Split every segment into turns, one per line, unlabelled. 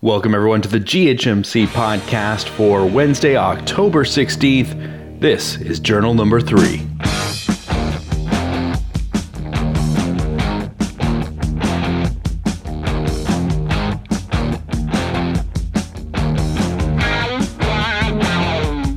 Welcome, everyone, to the GHMC podcast for Wednesday, October 16th. This is journal number three.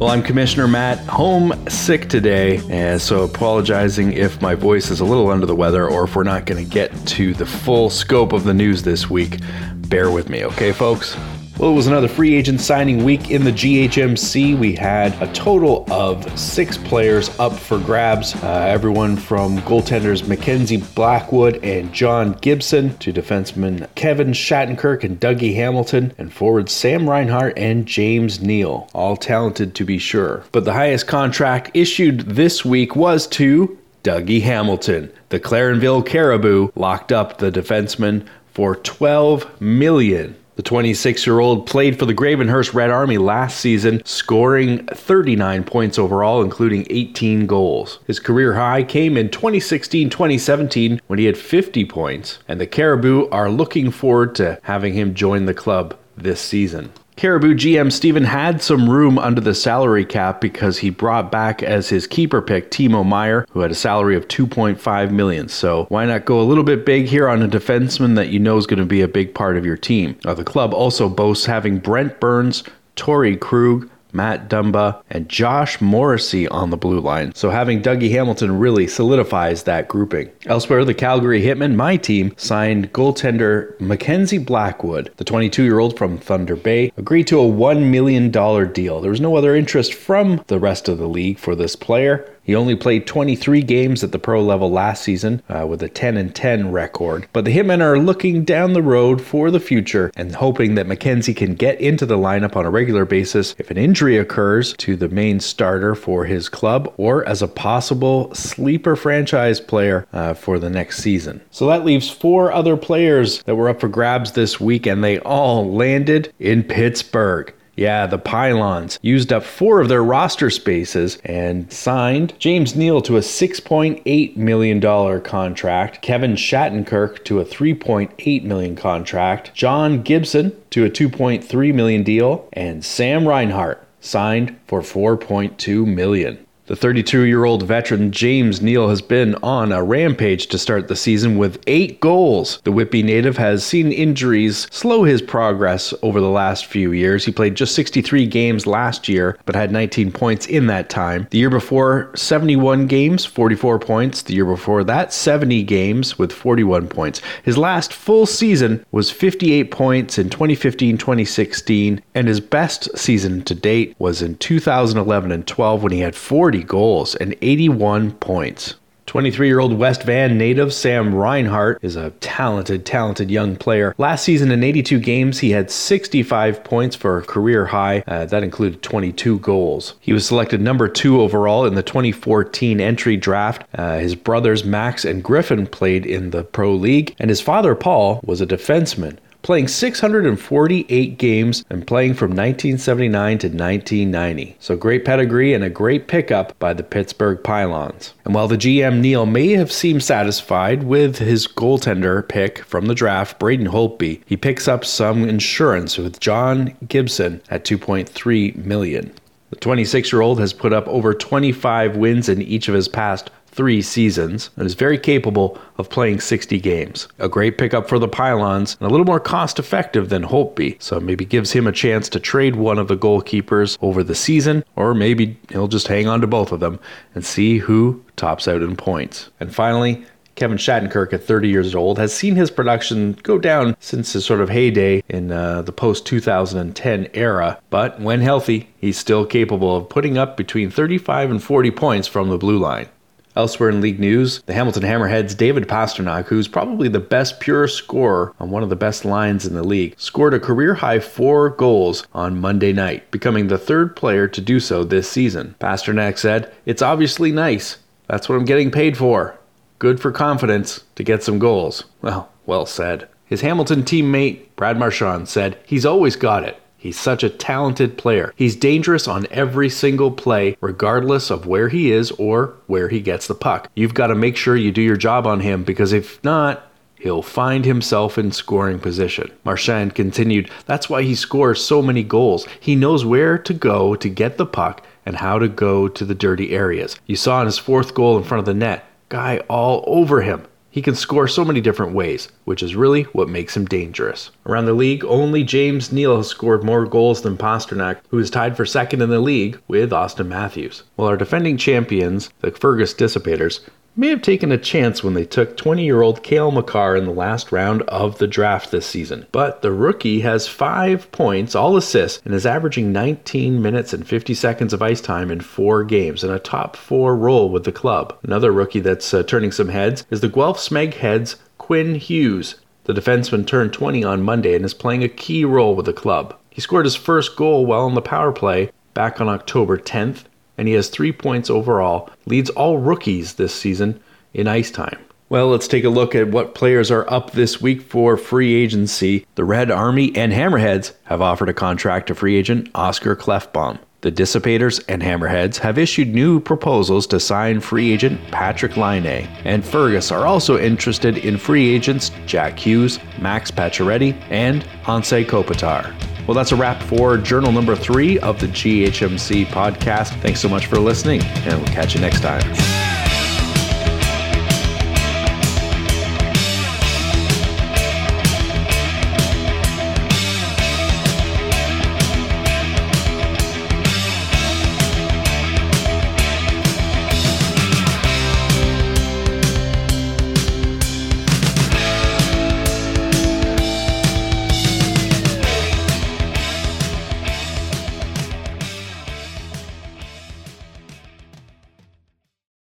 Well, I'm Commissioner Matt, home sick today, and so apologizing if my voice is a little under the weather or if we're not going to get to the full scope of the news this week. Bear with me, okay, folks? Well, it was another free agent signing week in the GHMC. We had a total of six players up for grabs. Uh, everyone from goaltenders Mackenzie Blackwood and John Gibson to defensemen Kevin Shattenkirk and Dougie Hamilton and forwards Sam Reinhart and James Neal. All talented to be sure. But the highest contract issued this week was to Dougie Hamilton. The Clarenville Caribou locked up the defenseman for 12 million. The 26 year old played for the Gravenhurst Red Army last season, scoring 39 points overall, including 18 goals. His career high came in 2016 2017 when he had 50 points, and the Caribou are looking forward to having him join the club this season. Caribou GM Steven had some room under the salary cap because he brought back as his keeper pick Timo Meier, who had a salary of 2.5 million. So why not go a little bit big here on a defenseman that you know is going to be a big part of your team? Uh, the club also boasts having Brent Burns, Torey Krug, Matt Dumba, and Josh Morrissey on the blue line. So having Dougie Hamilton really solidifies that grouping. Elsewhere, the Calgary Hitmen, my team, signed goaltender Mackenzie Blackwood. The 22 year old from Thunder Bay agreed to a $1 million deal. There was no other interest from the rest of the league for this player. He only played 23 games at the pro level last season uh, with a 10 and 10 record. But the Hitmen are looking down the road for the future and hoping that Mackenzie can get into the lineup on a regular basis if an injury occurs to the main starter for his club or as a possible sleeper franchise player uh, for the next season. So that leaves four other players that were up for grabs this week, and they all landed in Pittsburgh. Yeah, the Pylons used up four of their roster spaces and signed James Neal to a $6.8 million contract, Kevin Shattenkirk to a 3.8 million contract, John Gibson to a 2.3 million deal, and Sam Reinhart signed for $4.2 million. The 32 year old veteran James Neal has been on a rampage to start the season with eight goals. The Whitby native has seen injuries slow his progress over the last few years. He played just 63 games last year, but had 19 points in that time. The year before, 71 games, 44 points. The year before that, 70 games with 41 points. His last full season was 58 points in 2015 2016, and his best season to date was in 2011 and 12 when he had 40 goals and 81 points. 23 year old West Van native Sam Reinhart is a talented, talented young player. Last season in 82 games, he had 65 points for a career high. Uh, that included 22 goals. He was selected number two overall in the 2014 entry draft. Uh, his brothers Max and Griffin played in the Pro League, and his father Paul was a defenseman playing 648 games and playing from 1979 to 1990. So great pedigree and a great pickup by the Pittsburgh Pylons. And while the GM Neil may have seemed satisfied with his goaltender pick from the draft, Braden Holtby, he picks up some insurance with John Gibson at 2.3 million. The 26 year old has put up over 25 wins in each of his past three seasons and is very capable of playing 60 games. A great pickup for the Pylons and a little more cost effective than Holtby, so maybe gives him a chance to trade one of the goalkeepers over the season, or maybe he'll just hang on to both of them and see who tops out in points. And finally, Kevin Shattenkirk, at 30 years old, has seen his production go down since his sort of heyday in uh, the post 2010 era. But when healthy, he's still capable of putting up between 35 and 40 points from the blue line. Elsewhere in league news, the Hamilton Hammerheads' David Pastrnak, who's probably the best pure scorer on one of the best lines in the league, scored a career high four goals on Monday night, becoming the third player to do so this season. Pastrnak said, It's obviously nice. That's what I'm getting paid for. Good for confidence to get some goals. Well, well said. His Hamilton teammate, Brad Marchand, said, He's always got it. He's such a talented player. He's dangerous on every single play, regardless of where he is or where he gets the puck. You've got to make sure you do your job on him because if not, he'll find himself in scoring position. Marchand continued, That's why he scores so many goals. He knows where to go to get the puck and how to go to the dirty areas. You saw in his fourth goal in front of the net, guy all over him. He can score so many different ways, which is really what makes him dangerous. Around the league, only James Neal has scored more goals than Pastrnak, who is tied for second in the league with Auston Matthews. While our defending champions, the Fergus Dissipators, may have taken a chance when they took 20 year old Cale Makar in the last round of the draft this season. But the rookie has five points, all assists, and is averaging 19 minutes and 50 seconds of ice time in four games and a top four role with the club. Another rookie that's uh, turning some heads is the Guelph Smeg Heads Quinn Hughes. The defenseman turned 20 on Monday and is playing a key role with the club. He scored his first goal while on the power play back on October 10th and he has three points overall, leads all rookies this season in ice time. Well, let's take a look at what players are up this week for free agency. The Red Army and Hammerheads have offered a contract to free agent Oscar Klefbom. The Dissipators and Hammerheads have issued new proposals to sign free agent Patrik Laine, and Fergus are also interested in free agents Jack Hughes, Max Pacioretty, and Anze Kopitar. Well, that's a wrap for journal number three of the GHMC podcast. Thanks so much for listening, and we'll catch you next time.